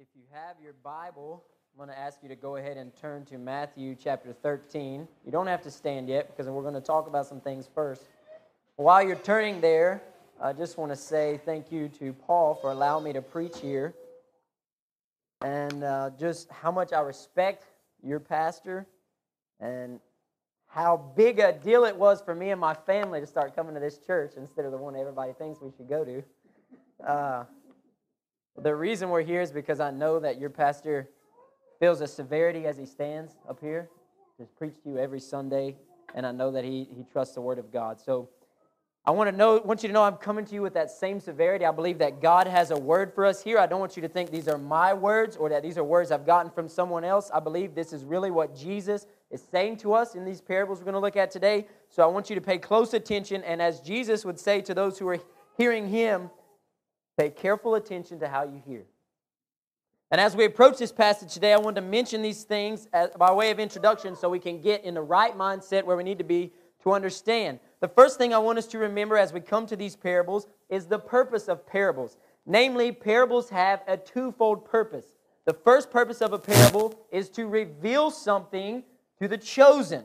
If you have your Bible, I'm going to ask you to go ahead and turn to Matthew chapter 13. You don't have to stand yet because we're going to talk about some things first. While you're turning there, I just want to say thank you to Paul for allowing me to preach here and uh, just how much I respect your pastor and how big a deal it was for me and my family to start coming to this church instead of the one everybody thinks we should go to. Uh, the reason we're here is because I know that your pastor feels a severity as he stands up here to preach to you every Sunday, and I know that he, he trusts the Word of God. So I want to know, want you to know I'm coming to you with that same severity. I believe that God has a word for us here. I don't want you to think these are my words or that these are words I've gotten from someone else. I believe this is really what Jesus is saying to us in these parables we're going to look at today. So I want you to pay close attention, and as Jesus would say to those who are hearing him, Pay careful attention to how you hear. And as we approach this passage today, I want to mention these things as, by way of introduction so we can get in the right mindset where we need to be to understand. The first thing I want us to remember as we come to these parables is the purpose of parables. Namely, parables have a twofold purpose. The first purpose of a parable is to reveal something to the chosen.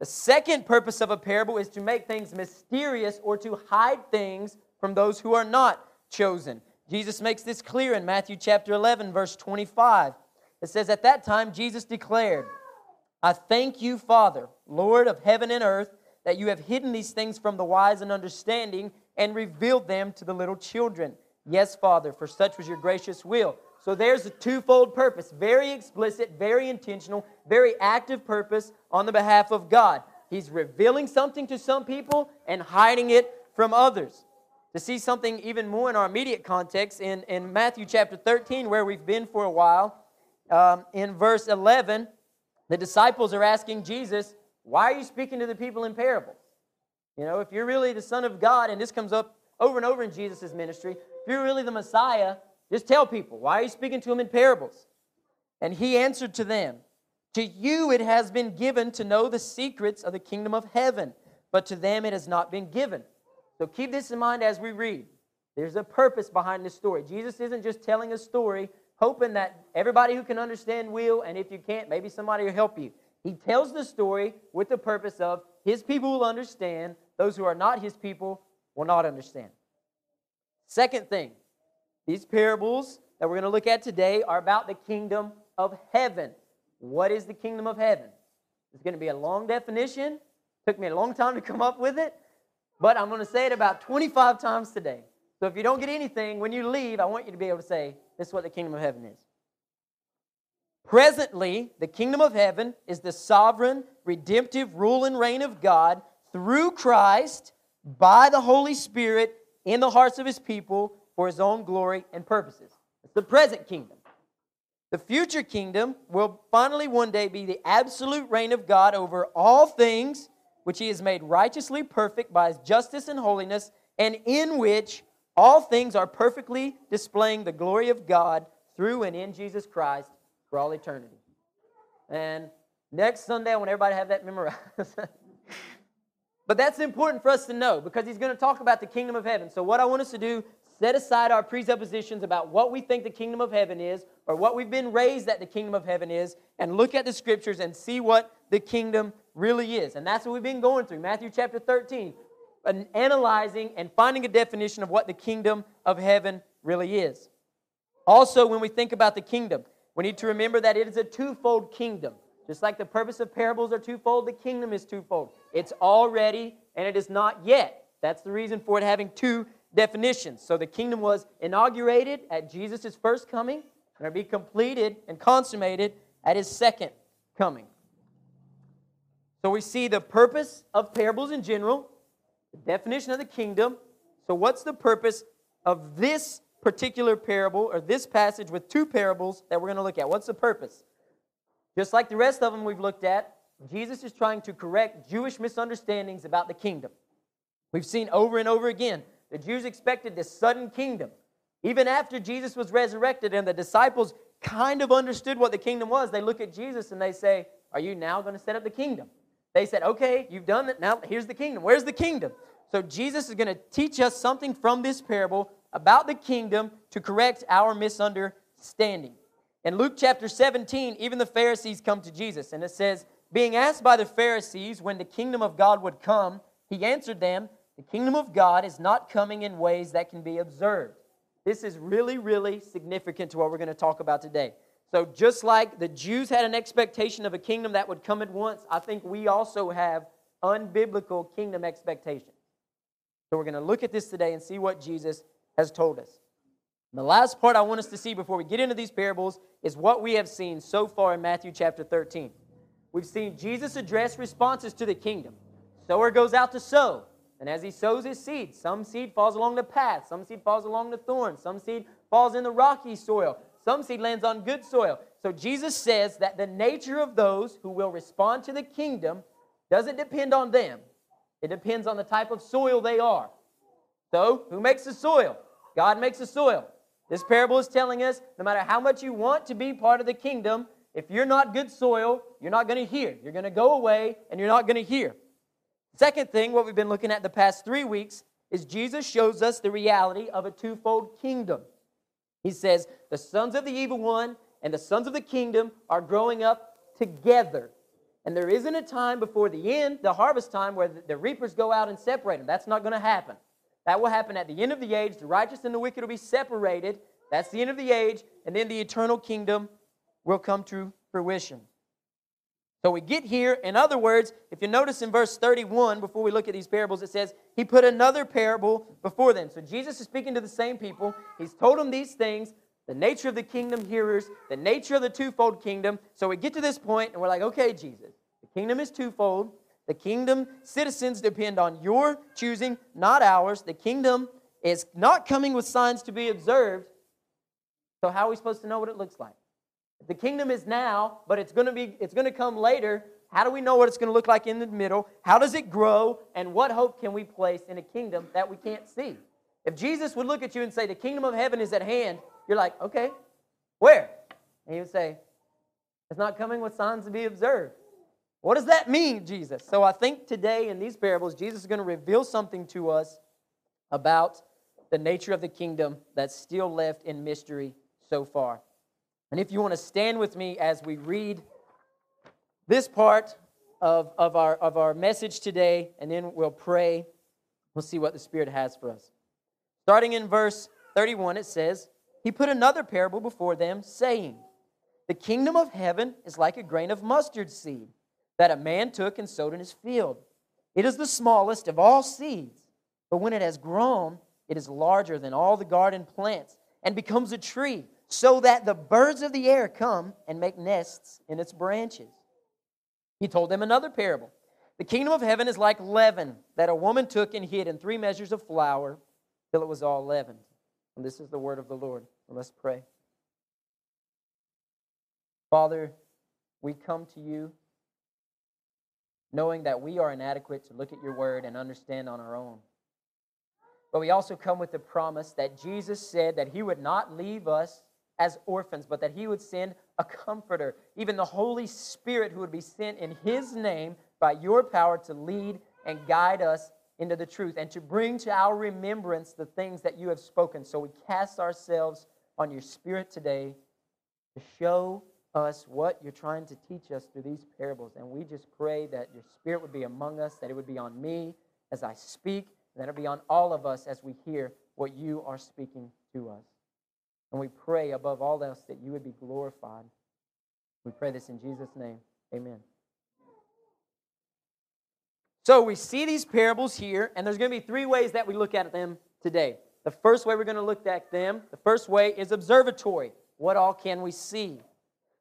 The second purpose of a parable is to make things mysterious or to hide things from those who are not chosen. Jesus makes this clear in Matthew chapter 11, verse 25. It says, At that time, Jesus declared, I thank you, Father, Lord of heaven and earth, that you have hidden these things from the wise and understanding and revealed them to the little children. Yes, Father, for such was your gracious will. So there's a twofold purpose, very explicit, very intentional, very active purpose on the behalf of God. He's revealing something to some people and hiding it from others to see something even more in our immediate context in, in Matthew chapter 13, where we've been for a while. Um, in verse 11, the disciples are asking Jesus, Why are you speaking to the people in parables? You know, if you're really the Son of God, and this comes up over and over in Jesus' ministry, if you're really the Messiah, just tell people, Why are you speaking to them in parables? And he answered to them, To you it has been given to know the secrets of the kingdom of heaven, but to them it has not been given. So keep this in mind as we read. There's a purpose behind this story. Jesus isn't just telling a story, hoping that everybody who can understand will, and if you can't, maybe somebody will help you. He tells the story with the purpose of his people will understand, those who are not his people will not understand. Second thing, these parables that we're going to look at today are about the kingdom of heaven. What is the kingdom of heaven? It's going to be a long definition. Took me a long time to come up with it. But I'm going to say it about 25 times today. So if you don't get anything, when you leave, I want you to be able to say, This is what the kingdom of heaven is. Presently, the kingdom of heaven is the sovereign, redemptive rule and reign of God through Christ by the Holy Spirit in the hearts of his people for his own glory and purposes. It's the present kingdom. The future kingdom will finally one day be the absolute reign of God over all things which he has made righteously perfect by his justice and holiness, and in which all things are perfectly displaying the glory of God through and in Jesus Christ for all eternity. And next Sunday, I want everybody to have that memorized. but that's important for us to know because he's going to talk about the kingdom of heaven. So, what I want us to do, set aside our presuppositions about what we think the kingdom of heaven is or what we've been raised that the kingdom of heaven is, and look at the scriptures and see what the kingdom really is. And that's what we've been going through. Matthew chapter 13, and analyzing and finding a definition of what the kingdom of heaven really is. Also, when we think about the kingdom, we need to remember that it is a twofold kingdom. Just like the purpose of parables are twofold, the kingdom is twofold. It's already and it is not yet. That's the reason for it having two definitions. So the kingdom was inaugurated at Jesus' first coming and it'll be completed and consummated at his second coming. So we see the purpose of parables in general, the definition of the kingdom. So, what's the purpose of this particular parable or this passage with two parables that we're going to look at? What's the purpose? Just like the rest of them we've looked at, Jesus is trying to correct Jewish misunderstandings about the kingdom. We've seen over and over again the Jews expected this sudden kingdom. Even after Jesus was resurrected and the disciples kind of understood what the kingdom was, they look at Jesus and they say, Are you now going to set up the kingdom? They said, okay, you've done it. Now here's the kingdom. Where's the kingdom? So Jesus is going to teach us something from this parable about the kingdom to correct our misunderstanding. In Luke chapter 17, even the Pharisees come to Jesus, and it says, Being asked by the Pharisees when the kingdom of God would come, he answered them, The kingdom of God is not coming in ways that can be observed. This is really, really significant to what we're going to talk about today. So, just like the Jews had an expectation of a kingdom that would come at once, I think we also have unbiblical kingdom expectations. So, we're going to look at this today and see what Jesus has told us. And the last part I want us to see before we get into these parables is what we have seen so far in Matthew chapter 13. We've seen Jesus address responses to the kingdom. Sower goes out to sow, and as he sows his seed, some seed falls along the path, some seed falls along the thorn, some seed falls in the rocky soil, some seed lands on good soil. So Jesus says that the nature of those who will respond to the kingdom doesn't depend on them, it depends on the type of soil they are. So, who makes the soil? God makes the soil. This parable is telling us no matter how much you want to be part of the kingdom, if you're not good soil, you're not going to hear. You're going to go away and you're not going to hear. Second thing, what we've been looking at the past three weeks, is Jesus shows us the reality of a twofold kingdom. He says, The sons of the evil one and the sons of the kingdom are growing up together. And there isn't a time before the end, the harvest time, where the reapers go out and separate them. That's not going to happen. That will happen at the end of the age. The righteous and the wicked will be separated. That's the end of the age. And then the eternal kingdom will come to fruition. So we get here. In other words, if you notice in verse 31, before we look at these parables, it says, He put another parable before them. So Jesus is speaking to the same people. He's told them these things the nature of the kingdom hearers, the nature of the twofold kingdom. So we get to this point and we're like, okay, Jesus, the kingdom is twofold. The kingdom citizens depend on your choosing, not ours. The kingdom is not coming with signs to be observed. So how are we supposed to know what it looks like? The kingdom is now, but it's going to be it's going to come later. How do we know what it's going to look like in the middle? How does it grow? And what hope can we place in a kingdom that we can't see? If Jesus would look at you and say, The kingdom of heaven is at hand, you're like, Okay, where? And he would say, It's not coming with signs to be observed. What does that mean, Jesus? So I think today in these parables, Jesus is going to reveal something to us about the nature of the kingdom that's still left in mystery so far. And if you want to stand with me as we read this part of, of, our, of our message today, and then we'll pray, we'll see what the Spirit has for us. Starting in verse 31, it says, He put another parable before them, saying, The kingdom of heaven is like a grain of mustard seed that a man took and sowed in his field. It is the smallest of all seeds, but when it has grown, it is larger than all the garden plants and becomes a tree, so that the birds of the air come and make nests in its branches. He told them another parable. The kingdom of heaven is like leaven that a woman took and hid in three measures of flour till it was all leavened. And this is the word of the Lord. Let's pray. Father, we come to you knowing that we are inadequate to look at your word and understand on our own. But we also come with the promise that Jesus said that he would not leave us as orphans, but that he would send a comforter, even the Holy Spirit who would be sent in his name by your power to lead and guide us into the truth and to bring to our remembrance the things that you have spoken. So we cast ourselves on your spirit today to show us what you're trying to teach us through these parables. And we just pray that your spirit would be among us, that it would be on me as I speak, and that it would be on all of us as we hear what you are speaking to us. And we pray above all else that you would be glorified. We pray this in Jesus' name. Amen. So we see these parables here, and there's going to be three ways that we look at them today. The first way we're going to look at them, the first way is observatory. What all can we see?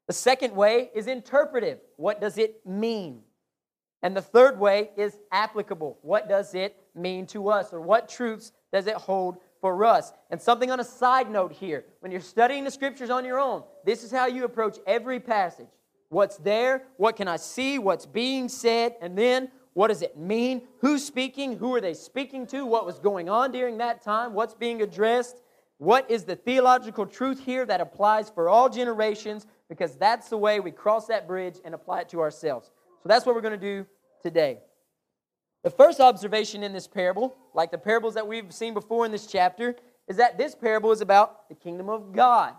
The second way is interpretive. What does it mean? And the third way is applicable. What does it mean to us? Or what truths does it hold for us? And something on a side note here when you're studying the scriptures on your own, this is how you approach every passage. What's there? What can I see? What's being said? And then what does it mean? Who's speaking? Who are they speaking to? What was going on during that time? What's being addressed? What is the theological truth here that applies for all generations? because that's the way we cross that bridge and apply it to ourselves. So that's what we're going to do today. The first observation in this parable, like the parables that we've seen before in this chapter, is that this parable is about the kingdom of God.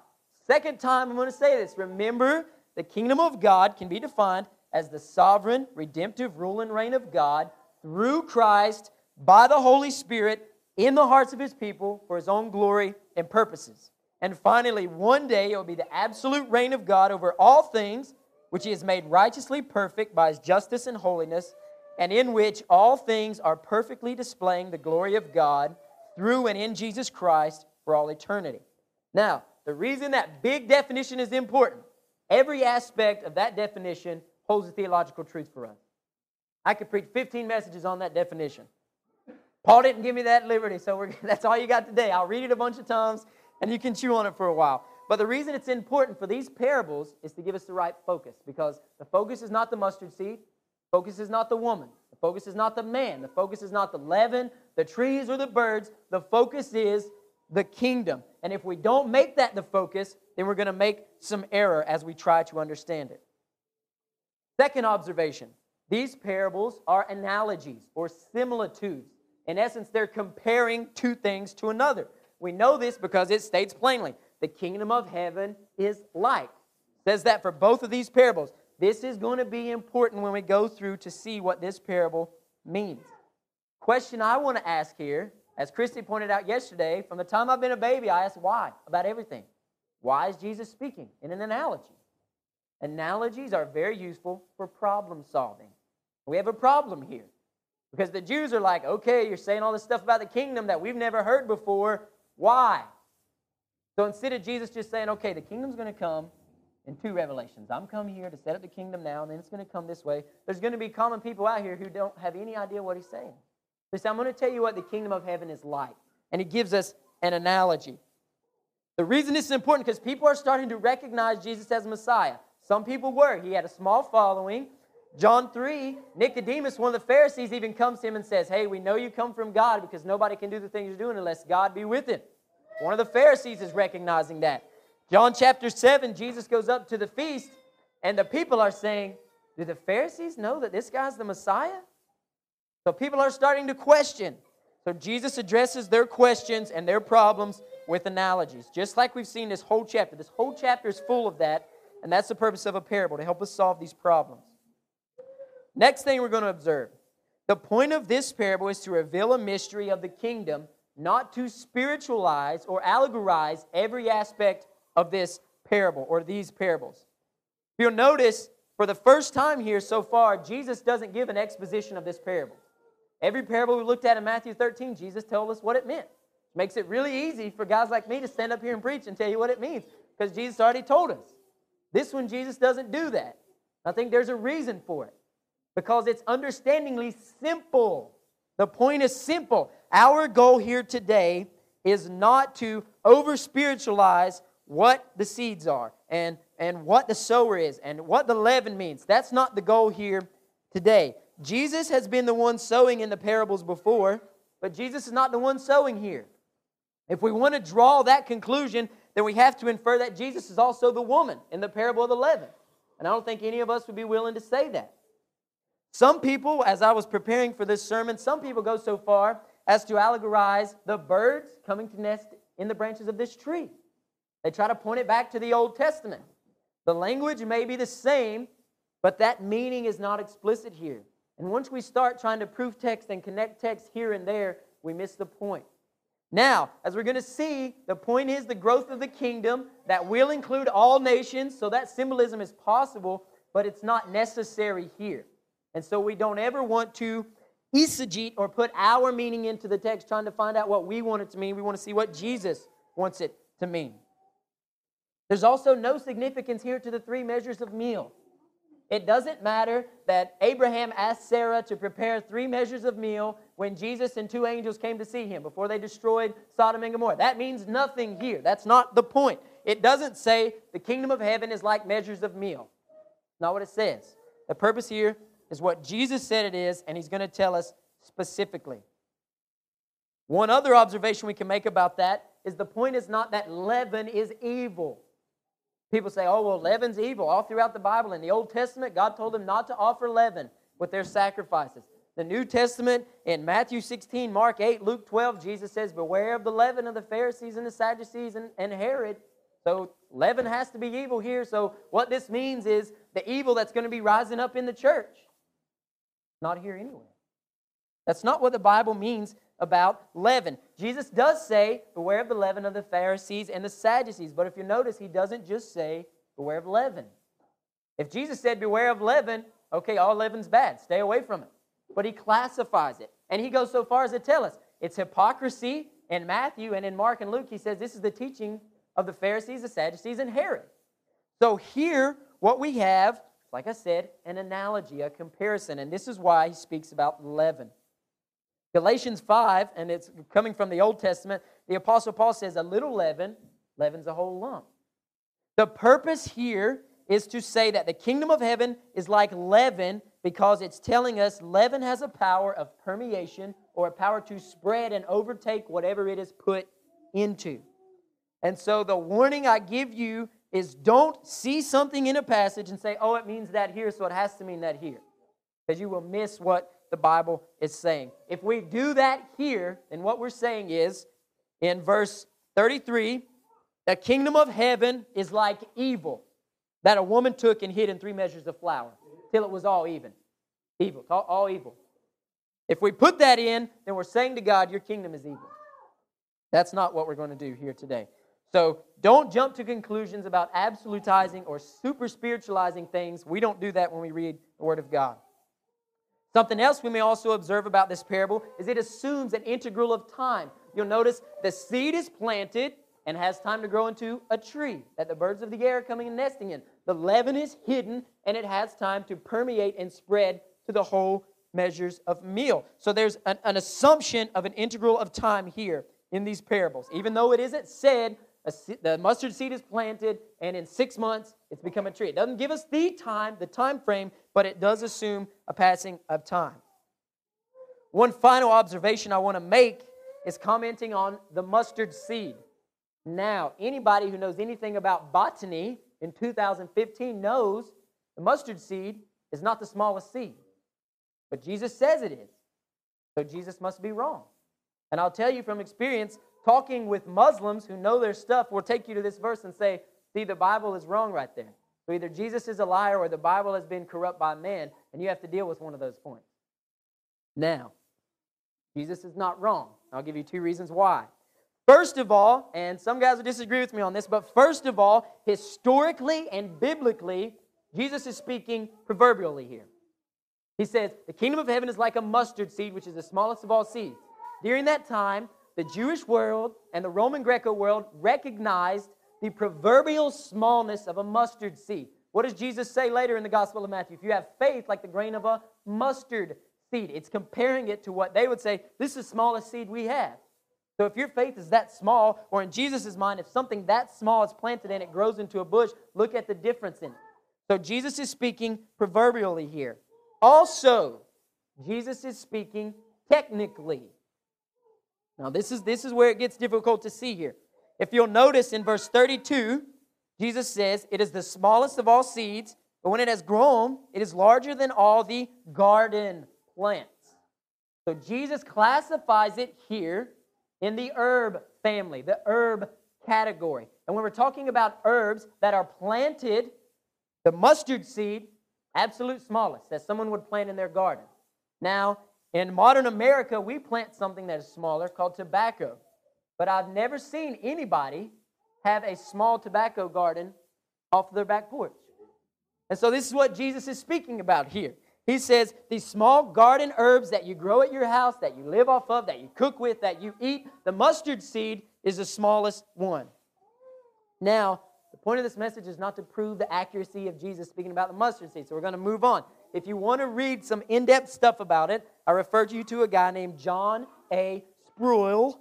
Second time I'm going to say this. Remember, the kingdom of God can be defined as the sovereign, redemptive rule and reign of God through Christ by the Holy Spirit in the hearts of his people for his own glory and purposes. And finally, one day it will be the absolute reign of God over all things, which he has made righteously perfect by his justice and holiness, and in which all things are perfectly displaying the glory of God through and in Jesus Christ for all eternity. Now, the reason that big definition is important, every aspect of that definition holds a theological truth for us. I could preach 15 messages on that definition. Paul didn't give me that liberty, so that's all you got today. I'll read it a bunch of times and you can chew on it for a while. But the reason it's important for these parables is to give us the right focus because the focus is not the mustard seed, focus is not the woman, the focus is not the man, the focus is not the leaven, the trees, or the birds. The focus is the kingdom. And if we don't make that the focus, then we're going to make some error as we try to understand it. Second observation these parables are analogies or similitudes. In essence, they're comparing two things to another. We know this because it states plainly the kingdom of heaven is like. says that for both of these parables. This is going to be important when we go through to see what this parable means. Question I want to ask here, as Christy pointed out yesterday, from the time I've been a baby, I ask why about everything. Why is Jesus speaking in an analogy? Analogies are very useful for problem solving. We have a problem here because the Jews are like, okay, you're saying all this stuff about the kingdom that we've never heard before. Why? So instead of Jesus just saying, okay, the kingdom's going to come in two revelations. I'm coming here to set up the kingdom now, and then it's going to come this way. There's going to be common people out here who don't have any idea what he's saying. He says, I'm going to tell you what the kingdom of heaven is like. And he gives us an analogy. The reason this is important because people are starting to recognize Jesus as Messiah. Some people were. He had a small following. John 3, Nicodemus, one of the Pharisees, even comes to him and says, Hey, we know you come from God because nobody can do the things you're doing unless God be with him. One of the Pharisees is recognizing that. John chapter 7, Jesus goes up to the feast, and the people are saying, Do the Pharisees know that this guy's the Messiah? So people are starting to question. So Jesus addresses their questions and their problems with analogies, just like we've seen this whole chapter. This whole chapter is full of that, and that's the purpose of a parable to help us solve these problems. Next thing we're going to observe the point of this parable is to reveal a mystery of the kingdom, not to spiritualize or allegorize every aspect of this parable or these parables. You'll notice for the first time here so far, Jesus doesn't give an exposition of this parable. Every parable we looked at in Matthew 13, Jesus told us what it meant. Makes it really easy for guys like me to stand up here and preach and tell you what it means because Jesus already told us. This one, Jesus doesn't do that. I think there's a reason for it because it's understandingly simple. The point is simple. Our goal here today is not to over spiritualize what the seeds are and, and what the sower is and what the leaven means. That's not the goal here today. Jesus has been the one sowing in the parables before, but Jesus is not the one sowing here. If we want to draw that conclusion, then we have to infer that Jesus is also the woman in the parable of the leaven. And I don't think any of us would be willing to say that. Some people, as I was preparing for this sermon, some people go so far as to allegorize the birds coming to nest in the branches of this tree. They try to point it back to the Old Testament. The language may be the same, but that meaning is not explicit here. And once we start trying to prove text and connect text here and there, we miss the point. Now, as we're going to see, the point is the growth of the kingdom that will include all nations, so that symbolism is possible, but it's not necessary here. And so we don't ever want to eisegete or put our meaning into the text trying to find out what we want it to mean. We want to see what Jesus wants it to mean. There's also no significance here to the three measures of meal. It doesn't matter that Abraham asked Sarah to prepare three measures of meal when Jesus and two angels came to see him before they destroyed Sodom and Gomorrah. That means nothing here. That's not the point. It doesn't say the kingdom of heaven is like measures of meal. Not what it says. The purpose here is what Jesus said it is, and he's going to tell us specifically. One other observation we can make about that is the point is not that leaven is evil. People say, oh, well, leaven's evil. All throughout the Bible, in the Old Testament, God told them not to offer leaven with their sacrifices. The New Testament, in Matthew 16, Mark 8, Luke 12, Jesus says, Beware of the leaven of the Pharisees and the Sadducees and, and Herod. So leaven has to be evil here. So, what this means is the evil that's going to be rising up in the church. Not here anywhere. That's not what the Bible means about leaven. Jesus does say, Beware of the leaven of the Pharisees and the Sadducees. But if you notice, he doesn't just say, Beware of leaven. If Jesus said, Beware of leaven, okay, all leaven's bad. Stay away from it. But he classifies it. And he goes so far as to tell us it's hypocrisy in Matthew and in Mark and Luke. He says this is the teaching of the Pharisees, the Sadducees, and Herod. So here, what we have, like I said, an analogy, a comparison. And this is why he speaks about leaven. Galatians 5, and it's coming from the Old Testament, the Apostle Paul says, A little leaven leavens a whole lump. The purpose here is to say that the kingdom of heaven is like leaven because it's telling us leaven has a power of permeation or a power to spread and overtake whatever it is put into. And so the warning I give you is don't see something in a passage and say, oh, it means that here, so it has to mean that here. Because you will miss what the Bible is saying. If we do that here, then what we're saying is in verse 33 the kingdom of heaven is like evil that a woman took and hid in three measures of flour till it was all even. Evil, all, all evil. If we put that in, then we're saying to God, Your kingdom is evil. That's not what we're going to do here today. So don't jump to conclusions about absolutizing or super spiritualizing things. We don't do that when we read the Word of God. Something else we may also observe about this parable is it assumes an integral of time. You'll notice the seed is planted and has time to grow into a tree that the birds of the air are coming and nesting in. The leaven is hidden and it has time to permeate and spread to the whole measures of meal. So there's an, an assumption of an integral of time here in these parables. Even though it isn't said a, the mustard seed is planted and in six months it's become a tree. It doesn't give us the time, the time frame, but it does assume a passing of time. One final observation I want to make is commenting on the mustard seed. Now, anybody who knows anything about botany in 2015 knows the mustard seed is not the smallest seed. But Jesus says it is. So Jesus must be wrong. And I'll tell you from experience, talking with Muslims who know their stuff will take you to this verse and say, see, the Bible is wrong right there. So either Jesus is a liar or the Bible has been corrupt by man, and you have to deal with one of those points. Now, Jesus is not wrong. I'll give you two reasons why. First of all, and some guys will disagree with me on this, but first of all, historically and biblically, Jesus is speaking proverbially here. He says, The kingdom of heaven is like a mustard seed, which is the smallest of all seeds. During that time, the Jewish world and the Roman Greco world recognized the proverbial smallness of a mustard seed. What does Jesus say later in the Gospel of Matthew? If you have faith like the grain of a mustard seed, it's comparing it to what they would say, this is the smallest seed we have. So if your faith is that small, or in Jesus' mind, if something that small is planted and it grows into a bush, look at the difference in it. So Jesus is speaking proverbially here. Also, Jesus is speaking technically. Now, this is, this is where it gets difficult to see here. If you'll notice in verse 32, Jesus says, It is the smallest of all seeds, but when it has grown, it is larger than all the garden plants. So Jesus classifies it here in the herb family, the herb category. And when we're talking about herbs that are planted, the mustard seed, absolute smallest, that someone would plant in their garden. Now, in modern America, we plant something that is smaller called tobacco. But I've never seen anybody have a small tobacco garden off their back porch. And so this is what Jesus is speaking about here. He says, These small garden herbs that you grow at your house, that you live off of, that you cook with, that you eat, the mustard seed is the smallest one. Now, the point of this message is not to prove the accuracy of Jesus speaking about the mustard seed, so we're going to move on. If you want to read some in depth stuff about it, I refer you to a guy named John A. Sproule.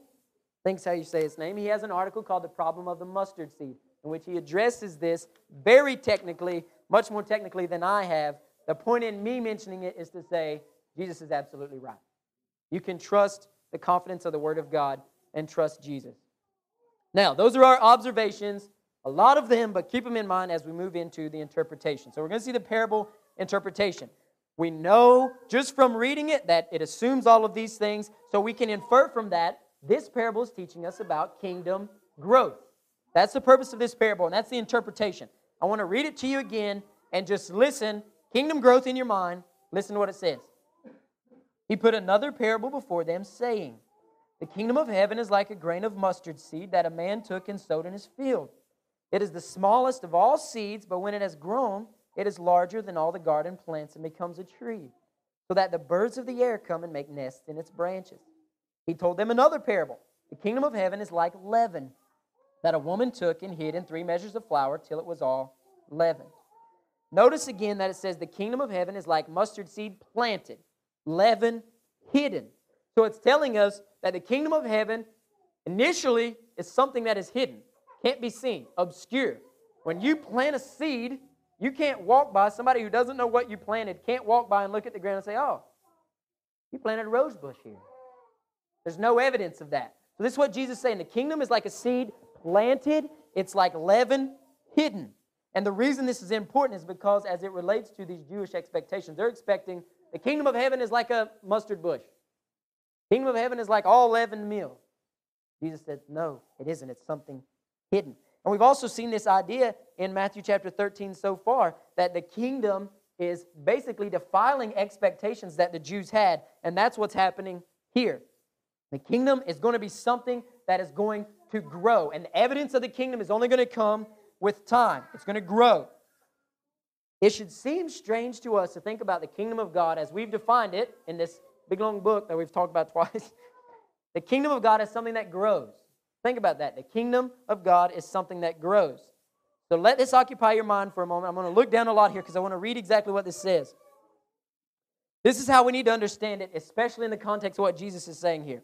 Thinks how you say his name. He has an article called The Problem of the Mustard Seed, in which he addresses this very technically, much more technically than I have, the point in me mentioning it is to say Jesus is absolutely right. You can trust the confidence of the Word of God and trust Jesus. Now, those are our observations, a lot of them, but keep them in mind as we move into the interpretation. So, we're going to see the parable interpretation. We know just from reading it that it assumes all of these things, so we can infer from that this parable is teaching us about kingdom growth. That's the purpose of this parable, and that's the interpretation. I want to read it to you again and just listen. Kingdom growth in your mind. Listen to what it says. He put another parable before them, saying, The kingdom of heaven is like a grain of mustard seed that a man took and sowed in his field. It is the smallest of all seeds, but when it has grown, it is larger than all the garden plants and becomes a tree, so that the birds of the air come and make nests in its branches. He told them another parable. The kingdom of heaven is like leaven that a woman took and hid in three measures of flour till it was all leavened. Notice again that it says the kingdom of heaven is like mustard seed planted, leaven hidden. So it's telling us that the kingdom of heaven initially is something that is hidden, can't be seen, obscure. When you plant a seed, you can't walk by somebody who doesn't know what you planted, can't walk by and look at the ground and say, Oh, you planted a rose bush here. There's no evidence of that. So this is what Jesus is saying. The kingdom is like a seed planted, it's like leaven hidden. And the reason this is important is because as it relates to these Jewish expectations, they're expecting the kingdom of heaven is like a mustard bush. Kingdom of heaven is like all leavened meal. Jesus said, no, it isn't. It's something hidden. And we've also seen this idea in Matthew chapter 13 so far that the kingdom is basically defiling expectations that the Jews had. And that's what's happening here. The kingdom is going to be something that is going to grow. And the evidence of the kingdom is only going to come with time, it's going to grow. It should seem strange to us to think about the kingdom of God as we've defined it in this big long book that we've talked about twice. the kingdom of God is something that grows. Think about that. The kingdom of God is something that grows. So let this occupy your mind for a moment. I'm going to look down a lot here because I want to read exactly what this says. This is how we need to understand it, especially in the context of what Jesus is saying here.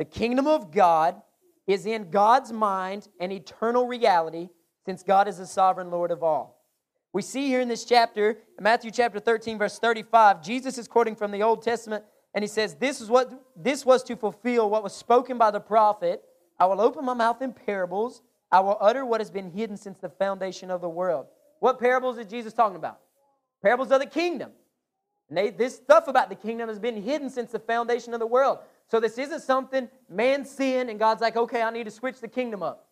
The kingdom of God is in God's mind an eternal reality since God is the sovereign Lord of all. We see here in this chapter, Matthew chapter 13, verse 35, Jesus is quoting from the Old Testament, and he says, This is what this was to fulfill what was spoken by the prophet. I will open my mouth in parables, I will utter what has been hidden since the foundation of the world. What parables is Jesus talking about? Parables of the kingdom. And they, this stuff about the kingdom has been hidden since the foundation of the world. So this isn't something man sinned and God's like, okay, I need to switch the kingdom up.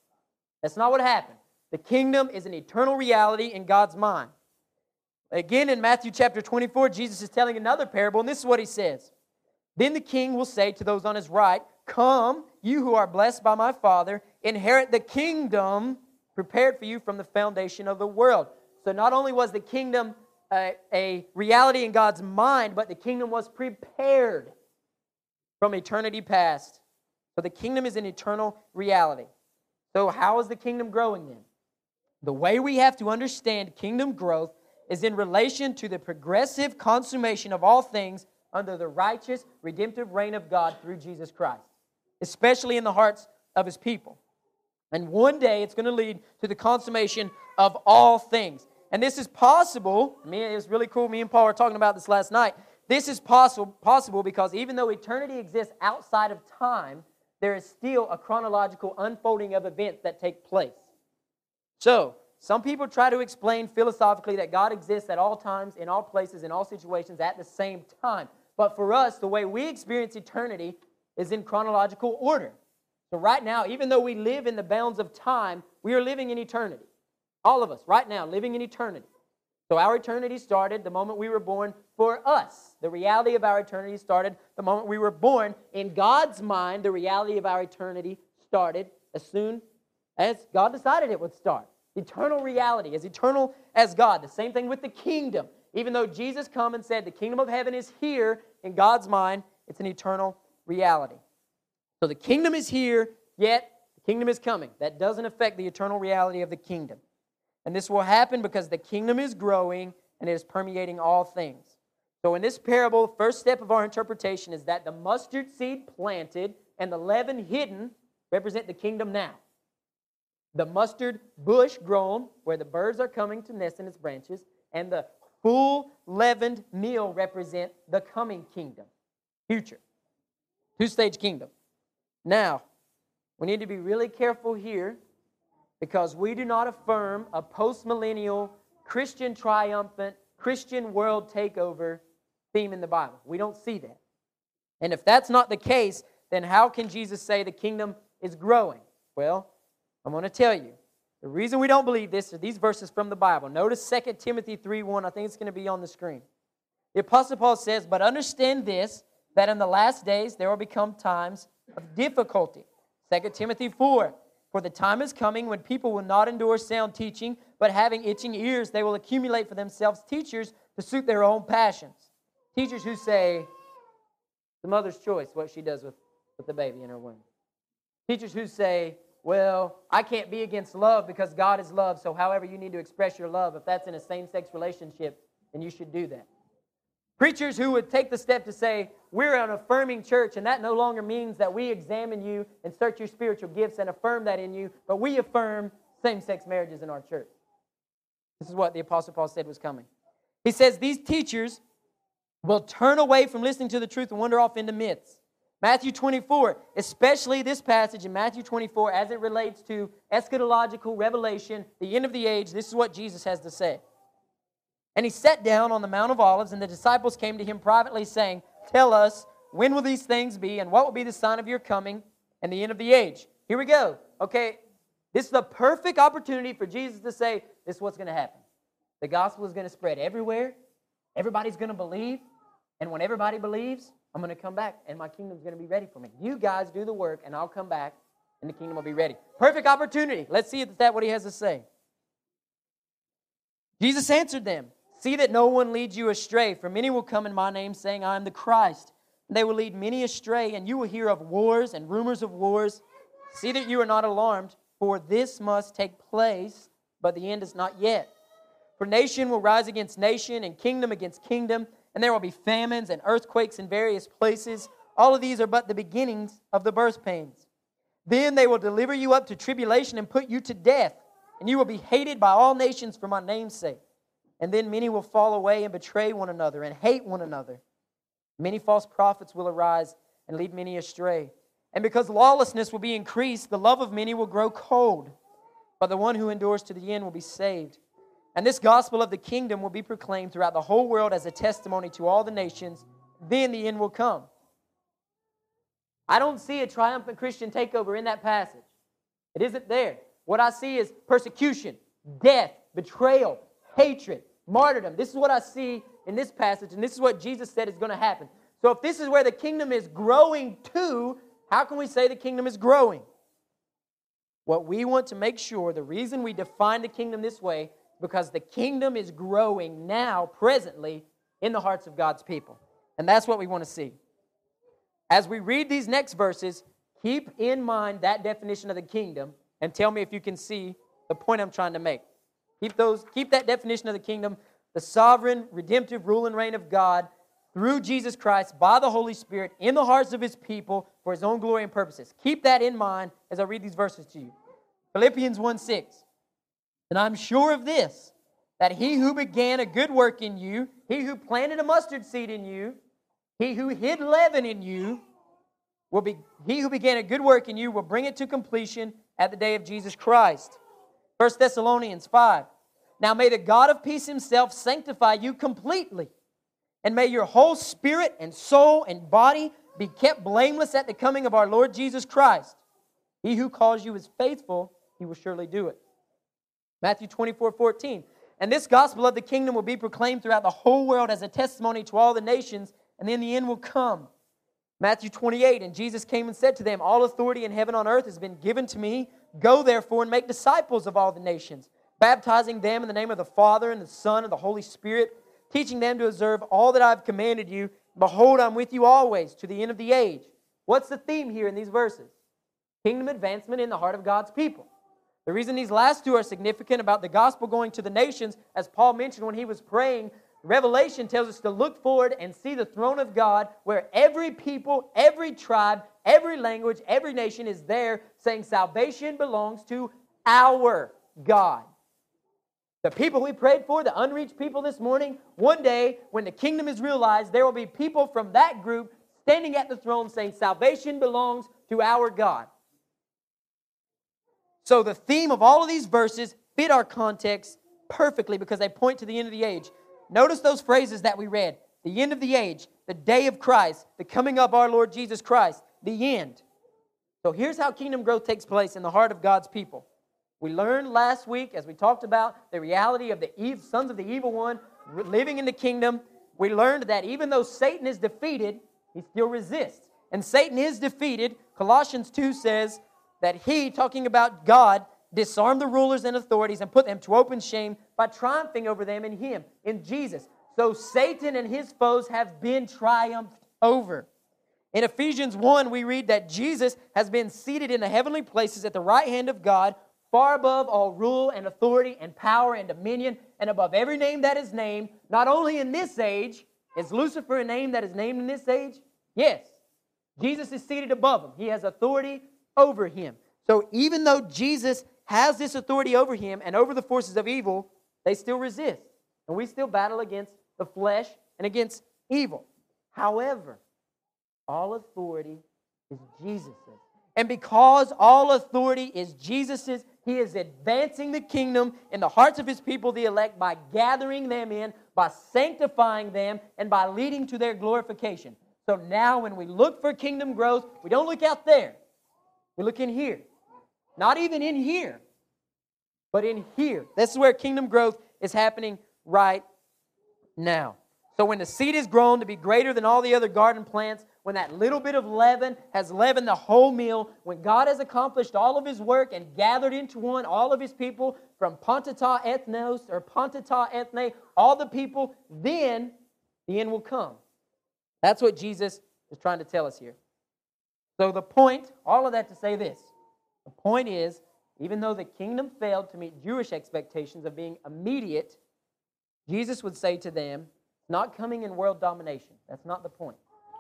That's not what happened. The kingdom is an eternal reality in God's mind. Again, in Matthew chapter 24, Jesus is telling another parable, and this is what he says Then the king will say to those on his right, Come, you who are blessed by my Father, inherit the kingdom prepared for you from the foundation of the world. So not only was the kingdom a, a reality in God's mind, but the kingdom was prepared from eternity past. So the kingdom is an eternal reality. So, how is the kingdom growing then? The way we have to understand kingdom growth is in relation to the progressive consummation of all things under the righteous, redemptive reign of God through Jesus Christ, especially in the hearts of his people. And one day it's going to lead to the consummation of all things. And this is possible. Me, it was really cool. Me and Paul were talking about this last night. This is possible, possible because even though eternity exists outside of time, there is still a chronological unfolding of events that take place. So, some people try to explain philosophically that God exists at all times, in all places, in all situations at the same time. But for us, the way we experience eternity is in chronological order. So, right now, even though we live in the bounds of time, we are living in eternity. All of us, right now, living in eternity. So, our eternity started the moment we were born for us. The reality of our eternity started the moment we were born. In God's mind, the reality of our eternity started as soon as God decided it would start. Eternal reality, as eternal as God. The same thing with the kingdom. Even though Jesus come and said the kingdom of heaven is here, in God's mind, it's an eternal reality. So the kingdom is here, yet the kingdom is coming. That doesn't affect the eternal reality of the kingdom. And this will happen because the kingdom is growing and it is permeating all things. So, in this parable, the first step of our interpretation is that the mustard seed planted and the leaven hidden represent the kingdom now. The mustard bush grown, where the birds are coming to nest in its branches, and the full leavened meal represent the coming kingdom, future, two stage kingdom. Now, we need to be really careful here because we do not affirm a postmillennial Christian triumphant Christian world takeover theme in the Bible. We don't see that. And if that's not the case, then how can Jesus say the kingdom is growing? Well, I'm going to tell you. The reason we don't believe this are these verses from the Bible. Notice 2 Timothy 3 1. I think it's going to be on the screen. The Apostle Paul says, But understand this, that in the last days there will become times of difficulty. 2 Timothy 4 For the time is coming when people will not endure sound teaching, but having itching ears, they will accumulate for themselves teachers to suit their own passions. Teachers who say, the mother's choice, what she does with, with the baby in her womb. Teachers who say, well, I can't be against love because God is love, so however you need to express your love, if that's in a same sex relationship, then you should do that. Preachers who would take the step to say, we're an affirming church, and that no longer means that we examine you and search your spiritual gifts and affirm that in you, but we affirm same sex marriages in our church. This is what the Apostle Paul said was coming. He says, These teachers will turn away from listening to the truth and wander off into myths. Matthew 24, especially this passage in Matthew 24, as it relates to eschatological revelation, the end of the age, this is what Jesus has to say. And he sat down on the Mount of Olives, and the disciples came to him privately, saying, Tell us, when will these things be, and what will be the sign of your coming and the end of the age? Here we go. Okay, this is the perfect opportunity for Jesus to say, This is what's going to happen. The gospel is going to spread everywhere, everybody's going to believe, and when everybody believes, I'm going to come back and my kingdom's going to be ready for me. You guys do the work and I'll come back and the kingdom will be ready. Perfect opportunity. Let's see if that what he has to say. Jesus answered them, See that no one leads you astray, for many will come in my name saying, I am the Christ. They will lead many astray, and you will hear of wars and rumors of wars. See that you are not alarmed, for this must take place, but the end is not yet. For nation will rise against nation, and kingdom against kingdom and there will be famines and earthquakes in various places. All of these are but the beginnings of the birth pains. Then they will deliver you up to tribulation and put you to death, and you will be hated by all nations for my name's sake. And then many will fall away and betray one another and hate one another. Many false prophets will arise and lead many astray. And because lawlessness will be increased, the love of many will grow cold. But the one who endures to the end will be saved. And this gospel of the kingdom will be proclaimed throughout the whole world as a testimony to all the nations. Then the end will come. I don't see a triumphant Christian takeover in that passage. It isn't there. What I see is persecution, death, betrayal, hatred, martyrdom. This is what I see in this passage, and this is what Jesus said is going to happen. So, if this is where the kingdom is growing to, how can we say the kingdom is growing? What we want to make sure, the reason we define the kingdom this way because the kingdom is growing now, presently, in the hearts of God's people. And that's what we want to see. As we read these next verses, keep in mind that definition of the kingdom and tell me if you can see the point I'm trying to make. Keep those keep that definition of the kingdom, the sovereign redemptive rule and reign of God through Jesus Christ by the Holy Spirit in the hearts of his people for his own glory and purposes. Keep that in mind as I read these verses to you. Philippians 1 6. And I'm sure of this that he who began a good work in you, he who planted a mustard seed in you, he who hid leaven in you, will be he who began a good work in you will bring it to completion at the day of Jesus Christ. 1 Thessalonians 5. Now may the God of peace himself sanctify you completely, and may your whole spirit and soul and body be kept blameless at the coming of our Lord Jesus Christ. He who calls you is faithful, he will surely do it. Matthew 24, 14. And this gospel of the kingdom will be proclaimed throughout the whole world as a testimony to all the nations, and then the end will come. Matthew 28, and Jesus came and said to them, All authority in heaven and on earth has been given to me. Go therefore and make disciples of all the nations, baptizing them in the name of the Father and the Son and the Holy Spirit, teaching them to observe all that I've commanded you. Behold, I'm with you always to the end of the age. What's the theme here in these verses? Kingdom advancement in the heart of God's people. The reason these last two are significant about the gospel going to the nations, as Paul mentioned when he was praying, Revelation tells us to look forward and see the throne of God where every people, every tribe, every language, every nation is there saying salvation belongs to our God. The people we prayed for, the unreached people this morning, one day when the kingdom is realized, there will be people from that group standing at the throne saying salvation belongs to our God. So the theme of all of these verses fit our context perfectly because they point to the end of the age. Notice those phrases that we read the end of the age, the day of Christ, the coming of our Lord Jesus Christ, the end. So here's how kingdom growth takes place in the heart of God's people. We learned last week, as we talked about the reality of the sons of the evil one living in the kingdom, we learned that even though Satan is defeated, he still resists. And Satan is defeated. Colossians 2 says that he, talking about God, disarmed the rulers and authorities and put them to open shame by triumphing over them in him, in Jesus. So Satan and his foes have been triumphed over. In Ephesians 1, we read that Jesus has been seated in the heavenly places at the right hand of God, far above all rule and authority and power and dominion, and above every name that is named, not only in this age. Is Lucifer a name that is named in this age? Yes. Jesus is seated above him, he has authority over him. So even though Jesus has this authority over him and over the forces of evil, they still resist. And we still battle against the flesh and against evil. However, all authority is Jesus's. And because all authority is Jesus's, he is advancing the kingdom in the hearts of his people, the elect, by gathering them in, by sanctifying them, and by leading to their glorification. So now, when we look for kingdom growth, we don't look out there, we look in here. Not even in here, but in here. This is where kingdom growth is happening right now. So when the seed is grown to be greater than all the other garden plants, when that little bit of leaven has leavened the whole meal, when God has accomplished all of his work and gathered into one all of his people from Pontata ethnos or Pontata ethne, all the people, then the end will come. That's what Jesus is trying to tell us here. So the point, all of that to say this. The point is, even though the kingdom failed to meet Jewish expectations of being immediate, Jesus would say to them, not coming in world domination. That's not the point.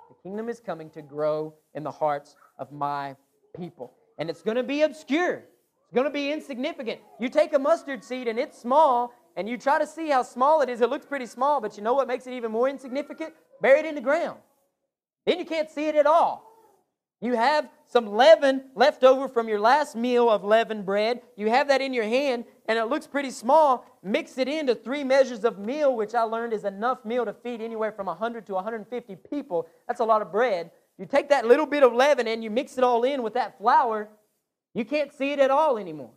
The kingdom is coming to grow in the hearts of my people. And it's going to be obscure. It's going to be insignificant. You take a mustard seed and it's small, and you try to see how small it is. It looks pretty small, but you know what makes it even more insignificant? Bury it in the ground. Then you can't see it at all. You have some leaven left over from your last meal of leavened bread. You have that in your hand, and it looks pretty small. Mix it into three measures of meal, which I learned is enough meal to feed anywhere from 100 to 150 people. That's a lot of bread. You take that little bit of leaven and you mix it all in with that flour. You can't see it at all anymore.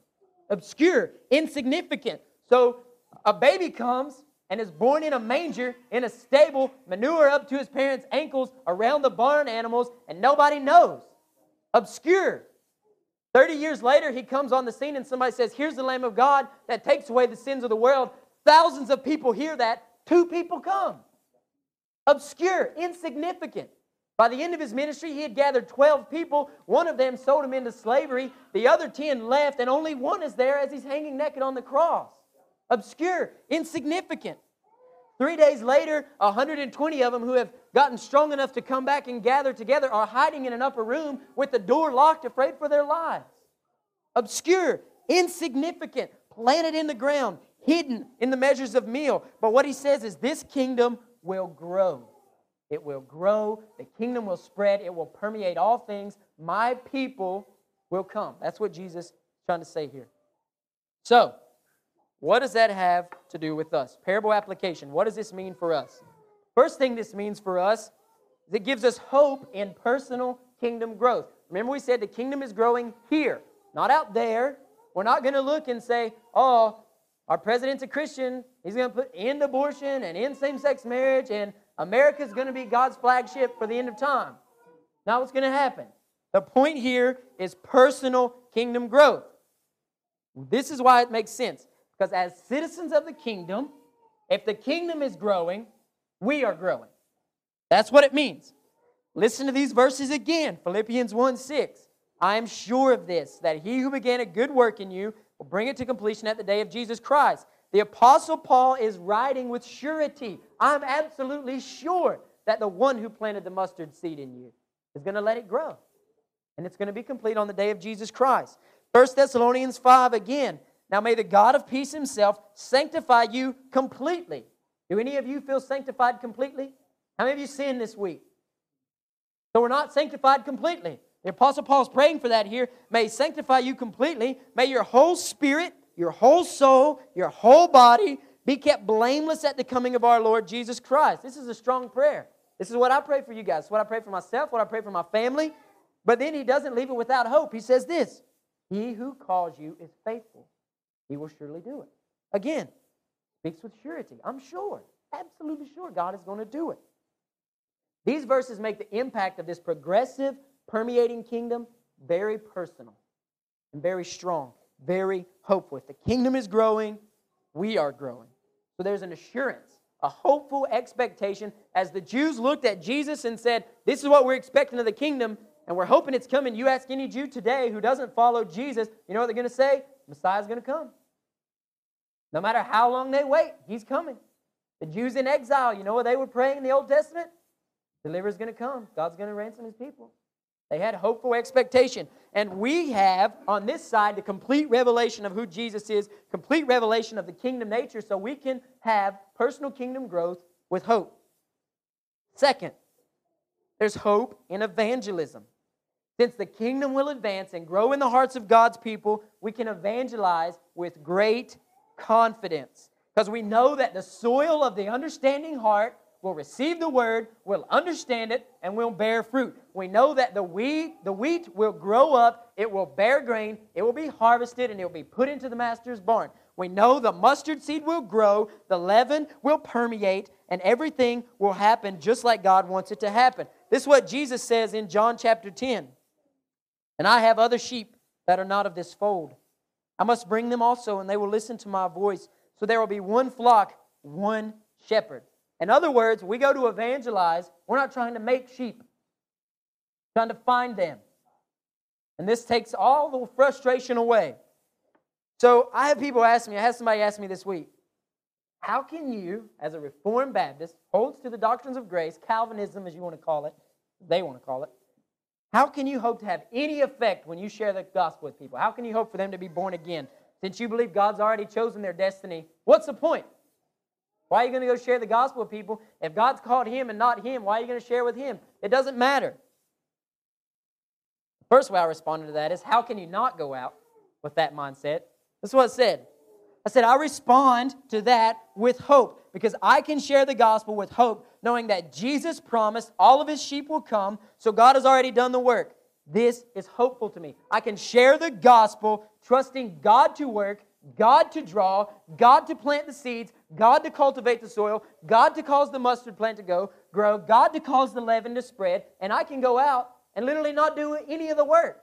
Obscure, insignificant. So a baby comes and is born in a manger, in a stable, manure up to his parents' ankles, around the barn animals, and nobody knows. Obscure. 30 years later, he comes on the scene and somebody says, Here's the Lamb of God that takes away the sins of the world. Thousands of people hear that. Two people come. Obscure, insignificant. By the end of his ministry, he had gathered 12 people. One of them sold him into slavery. The other 10 left, and only one is there as he's hanging naked on the cross obscure, insignificant. Three days later, 120 of them who have gotten strong enough to come back and gather together are hiding in an upper room with the door locked, afraid for their lives. Obscure, insignificant, planted in the ground, hidden in the measures of meal. But what he says is this kingdom will grow. It will grow. The kingdom will spread. It will permeate all things. My people will come. That's what Jesus is trying to say here. So, what does that have to do with us? Parable application. What does this mean for us? First thing this means for us is it gives us hope in personal kingdom growth. Remember, we said the kingdom is growing here, not out there. We're not going to look and say, oh, our president's a Christian. He's going to put end abortion and end same sex marriage, and America's going to be God's flagship for the end of time. Not what's going to happen. The point here is personal kingdom growth. This is why it makes sense. Because as citizens of the kingdom, if the kingdom is growing, we are growing. That's what it means. Listen to these verses again Philippians 1 6. I am sure of this, that he who began a good work in you will bring it to completion at the day of Jesus Christ. The Apostle Paul is writing with surety. I'm absolutely sure that the one who planted the mustard seed in you is going to let it grow. And it's going to be complete on the day of Jesus Christ. 1 Thessalonians 5 again. Now may the God of peace himself sanctify you completely. Do any of you feel sanctified completely? How many of you sinned this week? So we're not sanctified completely. The Apostle Paul's praying for that here. May sanctify you completely. May your whole spirit, your whole soul, your whole body be kept blameless at the coming of our Lord Jesus Christ. This is a strong prayer. This is what I pray for you guys. what I pray for myself, what I pray for my family. But then he doesn't leave it without hope. He says this He who calls you is faithful. He will surely do it. Again, speaks with surety. I'm sure, absolutely sure God is going to do it. These verses make the impact of this progressive, permeating kingdom very personal and very strong, very hopeful. If the kingdom is growing, we are growing. So there's an assurance, a hopeful expectation as the Jews looked at Jesus and said, This is what we're expecting of the kingdom, and we're hoping it's coming. You ask any Jew today who doesn't follow Jesus, you know what they're going to say? Messiah's going to come. No matter how long they wait, he's coming. The Jews in exile, you know what they were praying in the Old Testament? Deliverer's going to come. God's going to ransom his people. They had hopeful expectation. And we have on this side the complete revelation of who Jesus is, complete revelation of the kingdom nature, so we can have personal kingdom growth with hope. Second, there's hope in evangelism. Since the kingdom will advance and grow in the hearts of God's people, we can evangelize with great confidence because we know that the soil of the understanding heart will receive the word, will understand it, and will bear fruit. We know that the wheat, the wheat will grow up, it will bear grain, it will be harvested, and it will be put into the master's barn. We know the mustard seed will grow, the leaven will permeate, and everything will happen just like God wants it to happen. This is what Jesus says in John chapter 10. And I have other sheep that are not of this fold. I must bring them also, and they will listen to my voice. So there will be one flock, one shepherd. In other words, we go to evangelize, we're not trying to make sheep, trying to find them. And this takes all the frustration away. So I have people ask me, I had somebody ask me this week, how can you, as a Reformed Baptist, holds to the doctrines of grace, Calvinism as you want to call it, they want to call it, how can you hope to have any effect when you share the gospel with people? How can you hope for them to be born again? Since you believe God's already chosen their destiny, what's the point? Why are you going to go share the gospel with people? If God's called him and not him, why are you going to share with him? It doesn't matter. The first way I responded to that is how can you not go out with that mindset? That's what I said. I said, I respond to that with hope because I can share the gospel with hope, knowing that Jesus promised all of his sheep will come, so God has already done the work. This is hopeful to me. I can share the gospel, trusting God to work, God to draw, God to plant the seeds, God to cultivate the soil, God to cause the mustard plant to go grow, God to cause the leaven to spread, and I can go out and literally not do any of the work.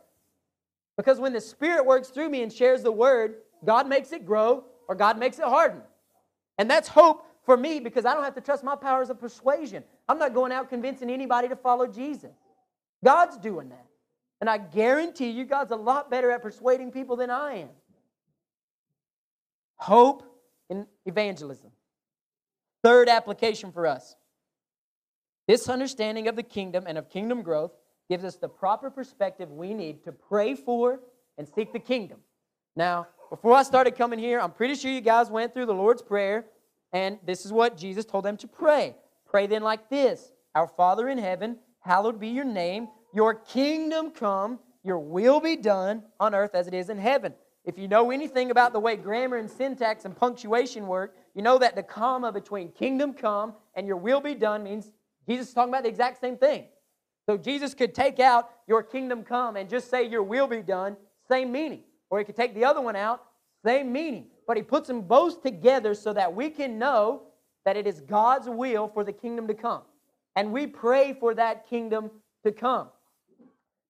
Because when the Spirit works through me and shares the word, God makes it grow or God makes it harden. And that's hope for me because I don't have to trust my powers of persuasion. I'm not going out convincing anybody to follow Jesus. God's doing that. And I guarantee you, God's a lot better at persuading people than I am. Hope in evangelism. Third application for us. This understanding of the kingdom and of kingdom growth gives us the proper perspective we need to pray for and seek the kingdom. Now, before I started coming here, I'm pretty sure you guys went through the Lord's Prayer, and this is what Jesus told them to pray. Pray then like this Our Father in heaven, hallowed be your name, your kingdom come, your will be done on earth as it is in heaven. If you know anything about the way grammar and syntax and punctuation work, you know that the comma between kingdom come and your will be done means Jesus is talking about the exact same thing. So Jesus could take out your kingdom come and just say your will be done, same meaning. Or he could take the other one out, same meaning. But he puts them both together so that we can know that it is God's will for the kingdom to come. And we pray for that kingdom to come.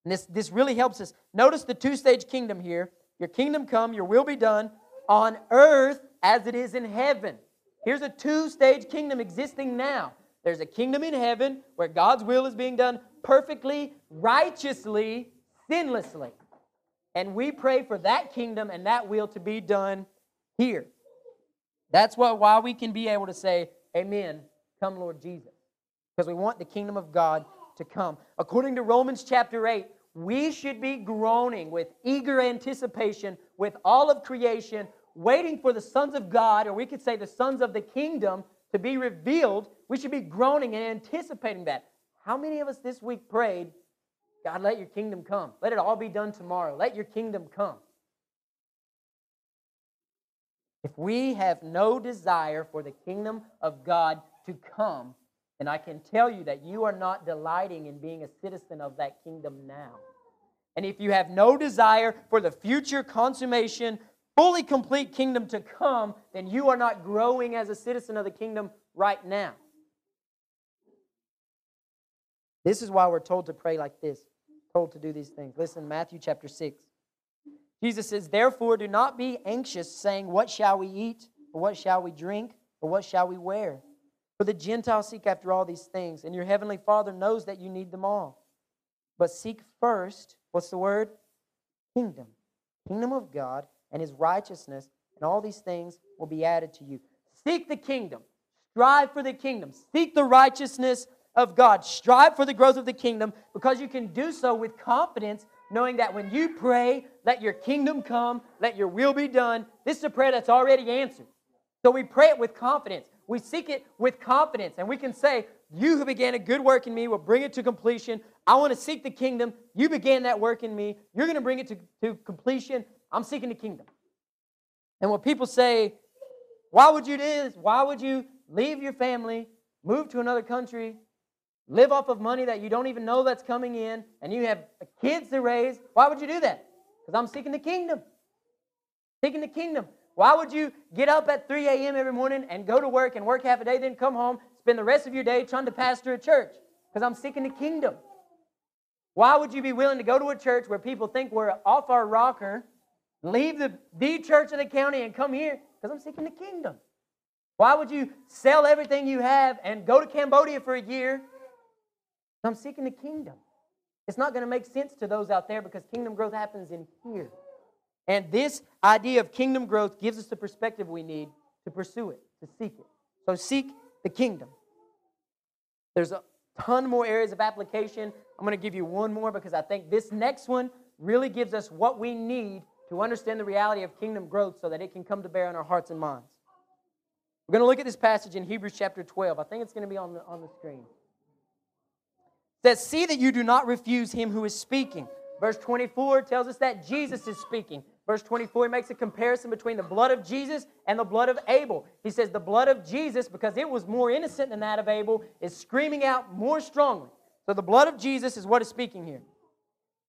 And this, this really helps us. Notice the two stage kingdom here. Your kingdom come, your will be done on earth as it is in heaven. Here's a two stage kingdom existing now. There's a kingdom in heaven where God's will is being done perfectly, righteously, sinlessly. And we pray for that kingdom and that will to be done here. That's what why we can be able to say, Amen, come Lord Jesus. Because we want the kingdom of God to come. According to Romans chapter 8, we should be groaning with eager anticipation with all of creation, waiting for the sons of God, or we could say the sons of the kingdom, to be revealed. We should be groaning and anticipating that. How many of us this week prayed, God, let your kingdom come? Let it all be done tomorrow. Let your kingdom come. If we have no desire for the kingdom of God to come, and I can tell you that you are not delighting in being a citizen of that kingdom now. And if you have no desire for the future consummation, fully complete kingdom to come, then you are not growing as a citizen of the kingdom right now. This is why we're told to pray like this, told to do these things. Listen, Matthew chapter 6. Jesus says, Therefore, do not be anxious, saying, What shall we eat? Or what shall we drink? Or what shall we wear? For the Gentiles seek after all these things, and your heavenly Father knows that you need them all. But seek first, what's the word? Kingdom. Kingdom of God and his righteousness, and all these things will be added to you. Seek the kingdom. Strive for the kingdom. Seek the righteousness of God. Strive for the growth of the kingdom because you can do so with confidence, knowing that when you pray, let your kingdom come, let your will be done, this is a prayer that's already answered. So we pray it with confidence. We seek it with confidence, and we can say, You who began a good work in me will bring it to completion. I want to seek the kingdom. You began that work in me. You're going to bring it to, to completion. I'm seeking the kingdom. And when people say, Why would you do this? Why would you leave your family, move to another country, live off of money that you don't even know that's coming in, and you have kids to raise? Why would you do that? Because I'm seeking the kingdom. Seeking the kingdom. Why would you get up at 3 a.m. every morning and go to work and work half a day, then come home, spend the rest of your day trying to pastor a church? Because I'm seeking the kingdom. Why would you be willing to go to a church where people think we're off our rocker Leave the, the church of the county and come here because I'm seeking the kingdom. Why would you sell everything you have and go to Cambodia for a year? I'm seeking the kingdom. It's not going to make sense to those out there because kingdom growth happens in here. And this idea of kingdom growth gives us the perspective we need to pursue it, to seek it. So seek the kingdom. There's a ton more areas of application. I'm going to give you one more because I think this next one really gives us what we need to understand the reality of kingdom growth so that it can come to bear on our hearts and minds. We're going to look at this passage in Hebrews chapter 12. I think it's going to be on the, on the screen. Says, See that you do not refuse him who is speaking. Verse 24 tells us that Jesus is speaking. Verse 24 he makes a comparison between the blood of Jesus and the blood of Abel. He says, The blood of Jesus, because it was more innocent than that of Abel, is screaming out more strongly. So the blood of Jesus is what is speaking here.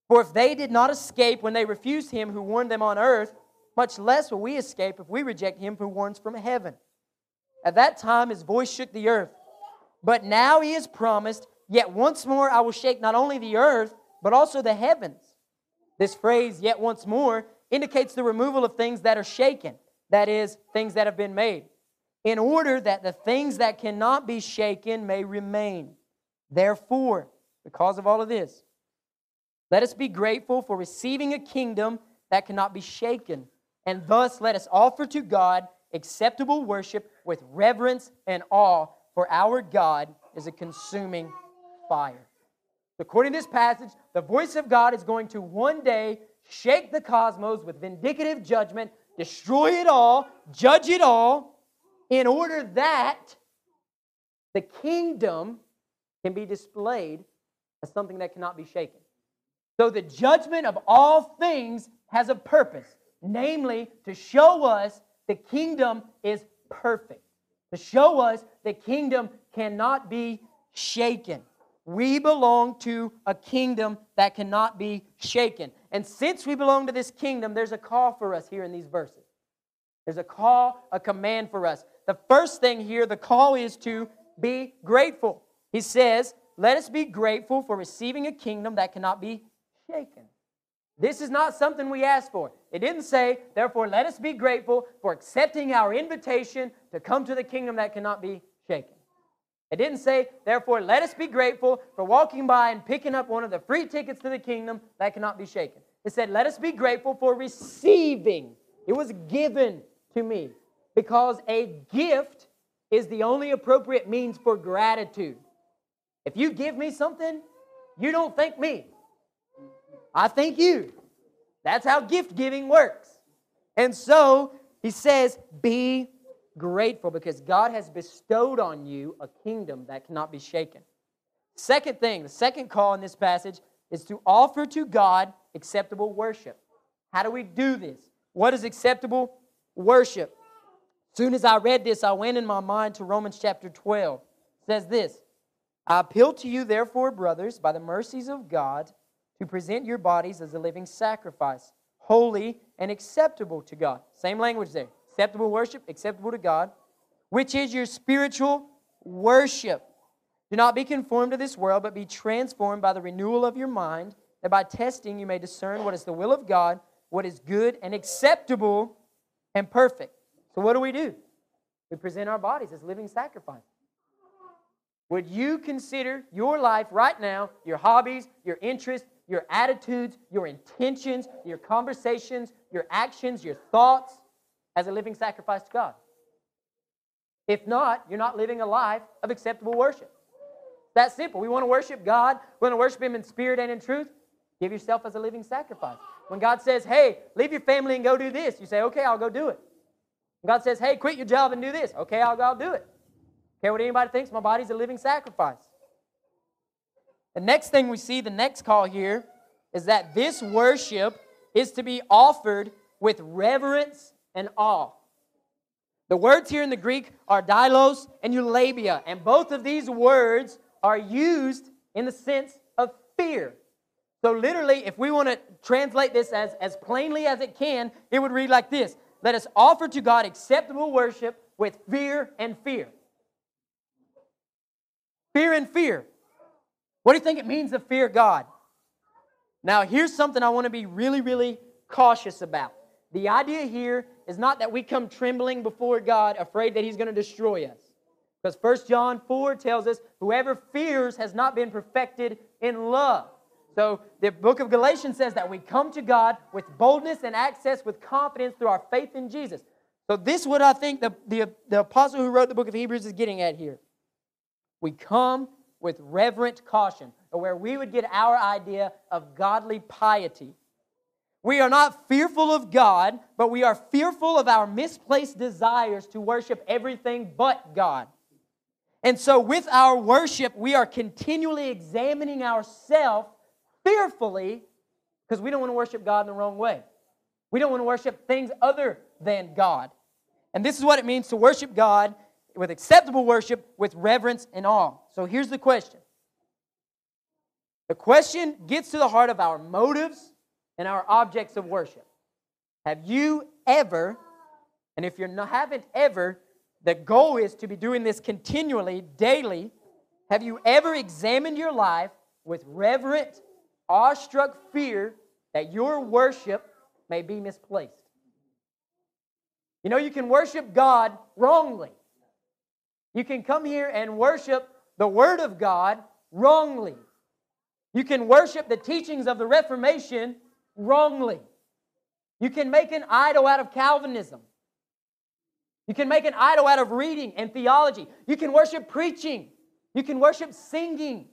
For if they did not escape when they refused him who warned them on earth, much less will we escape if we reject him who warns from heaven. At that time his voice shook the earth. But now he has promised, Yet once more I will shake not only the earth, but also the heavens. This phrase, yet once more, indicates the removal of things that are shaken, that is, things that have been made, in order that the things that cannot be shaken may remain. Therefore, because of all of this, let us be grateful for receiving a kingdom that cannot be shaken. And thus let us offer to God acceptable worship with reverence and awe, for our God is a consuming fire. According to this passage, the voice of God is going to one day shake the cosmos with vindicative judgment, destroy it all, judge it all, in order that the kingdom can be displayed as something that cannot be shaken. So the judgment of all things has a purpose, namely to show us the kingdom is perfect, to show us the kingdom cannot be shaken. We belong to a kingdom that cannot be shaken. And since we belong to this kingdom, there's a call for us here in these verses. There's a call, a command for us. The first thing here, the call is to be grateful. He says, Let us be grateful for receiving a kingdom that cannot be shaken. This is not something we ask for. It didn't say, therefore, let us be grateful for accepting our invitation to come to the kingdom that cannot be shaken. It didn't say, therefore, let us be grateful for walking by and picking up one of the free tickets to the kingdom that cannot be shaken. It said, let us be grateful for receiving. It was given to me because a gift is the only appropriate means for gratitude. If you give me something, you don't thank me. I thank you. That's how gift giving works. And so he says, be grateful because God has bestowed on you a kingdom that cannot be shaken. Second thing, the second call in this passage is to offer to God acceptable worship. How do we do this? What is acceptable worship? Soon as I read this, I went in my mind to Romans chapter 12. It says this I appeal to you, therefore, brothers, by the mercies of God to present your bodies as a living sacrifice, holy, and acceptable to God. Same language there. Acceptable worship, acceptable to God, which is your spiritual worship. Do not be conformed to this world, but be transformed by the renewal of your mind, that by testing you may discern what is the will of God, what is good and acceptable and perfect. So, what do we do? We present our bodies as living sacrifice. Would you consider your life right now, your hobbies, your interests, your attitudes, your intentions, your conversations, your actions, your thoughts as a living sacrifice to God? If not, you're not living a life of acceptable worship. That simple. We want to worship God. We want to worship Him in spirit and in truth. Give yourself as a living sacrifice. When God says, hey, leave your family and go do this, you say, okay, I'll go do it. When God says, hey, quit your job and do this, okay, I'll go I'll do it. Care what anybody thinks, my body's a living sacrifice. The next thing we see, the next call here, is that this worship is to be offered with reverence and awe. The words here in the Greek are dailos and eulabia, and both of these words are used in the sense of fear. So, literally, if we want to translate this as, as plainly as it can, it would read like this Let us offer to God acceptable worship with fear and fear. Fear and fear. What do you think it means to fear God? Now, here's something I want to be really, really cautious about. The idea here is not that we come trembling before God, afraid that He's going to destroy us. Because 1 John 4 tells us, whoever fears has not been perfected in love. So the book of Galatians says that we come to God with boldness and access with confidence through our faith in Jesus. So this is what I think the, the, the apostle who wrote the book of Hebrews is getting at here. We come with reverent caution, or where we would get our idea of godly piety. We are not fearful of God, but we are fearful of our misplaced desires to worship everything but God. And so, with our worship, we are continually examining ourselves fearfully because we don't want to worship God in the wrong way. We don't want to worship things other than God. And this is what it means to worship God with acceptable worship, with reverence and awe. So here's the question the question gets to the heart of our motives and our objects of worship. Have you ever, and if you haven't ever, the goal is to be doing this continually, daily. Have you ever examined your life with reverent, awestruck fear that your worship may be misplaced? You know, you can worship God wrongly. You can come here and worship the Word of God wrongly. You can worship the teachings of the Reformation wrongly. You can make an idol out of Calvinism. You can make an idol out of reading and theology. You can worship preaching. You can worship singing.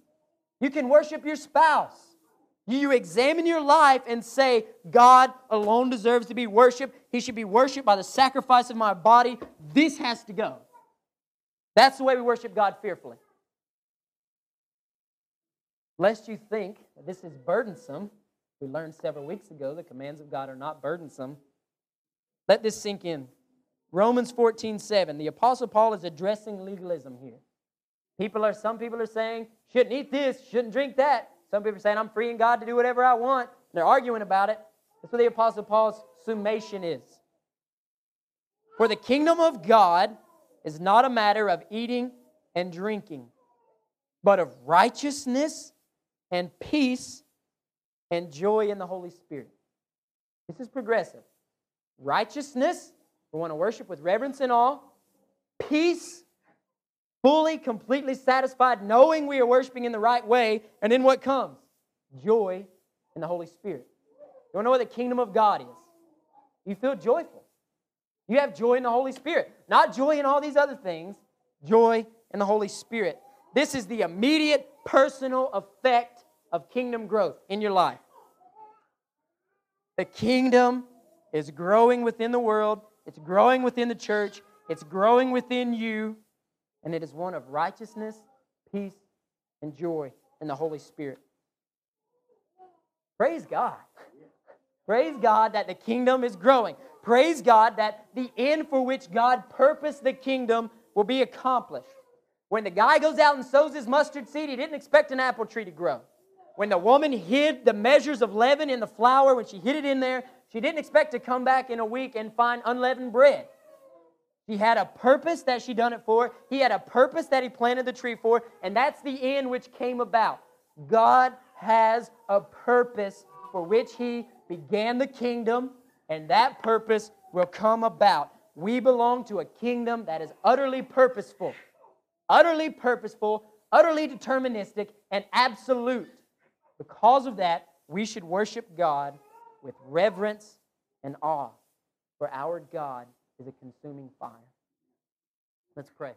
You can worship your spouse. You examine your life and say, God alone deserves to be worshiped. He should be worshiped by the sacrifice of my body. This has to go. That's the way we worship God fearfully. Lest you think this is burdensome, we learned several weeks ago the commands of God are not burdensome. Let this sink in. Romans 14, 7. The Apostle Paul is addressing legalism here. People are, some people are saying, shouldn't eat this, shouldn't drink that. Some people are saying, I'm free in God to do whatever I want. They're arguing about it. That's what the Apostle Paul's summation is. For the kingdom of God is not a matter of eating and drinking, but of righteousness and peace and joy in the Holy Spirit. This is progressive. Righteousness, we want to worship with reverence and awe. Peace, fully, completely satisfied, knowing we are worshiping in the right way. And then what comes? Joy in the Holy Spirit. You want to know what the kingdom of God is? You feel joyful. You have joy in the Holy Spirit. Not joy in all these other things, joy in the Holy Spirit. This is the immediate personal effect of kingdom growth in your life. The kingdom is growing within the world, it's growing within the church, it's growing within you, and it is one of righteousness, peace, and joy in the Holy Spirit. Praise God. Praise God that the kingdom is growing. Praise God that the end for which God purposed the kingdom will be accomplished. When the guy goes out and sows his mustard seed, he didn't expect an apple tree to grow. When the woman hid the measures of leaven in the flour, when she hid it in there, she didn't expect to come back in a week and find unleavened bread. He had a purpose that she done it for. He had a purpose that he planted the tree for, and that's the end which came about. God has a purpose for which he began the kingdom, and that purpose will come about. We belong to a kingdom that is utterly purposeful, utterly purposeful, utterly deterministic, and absolute. Because of that, we should worship God with reverence and awe, for our God is a consuming fire. Let's pray.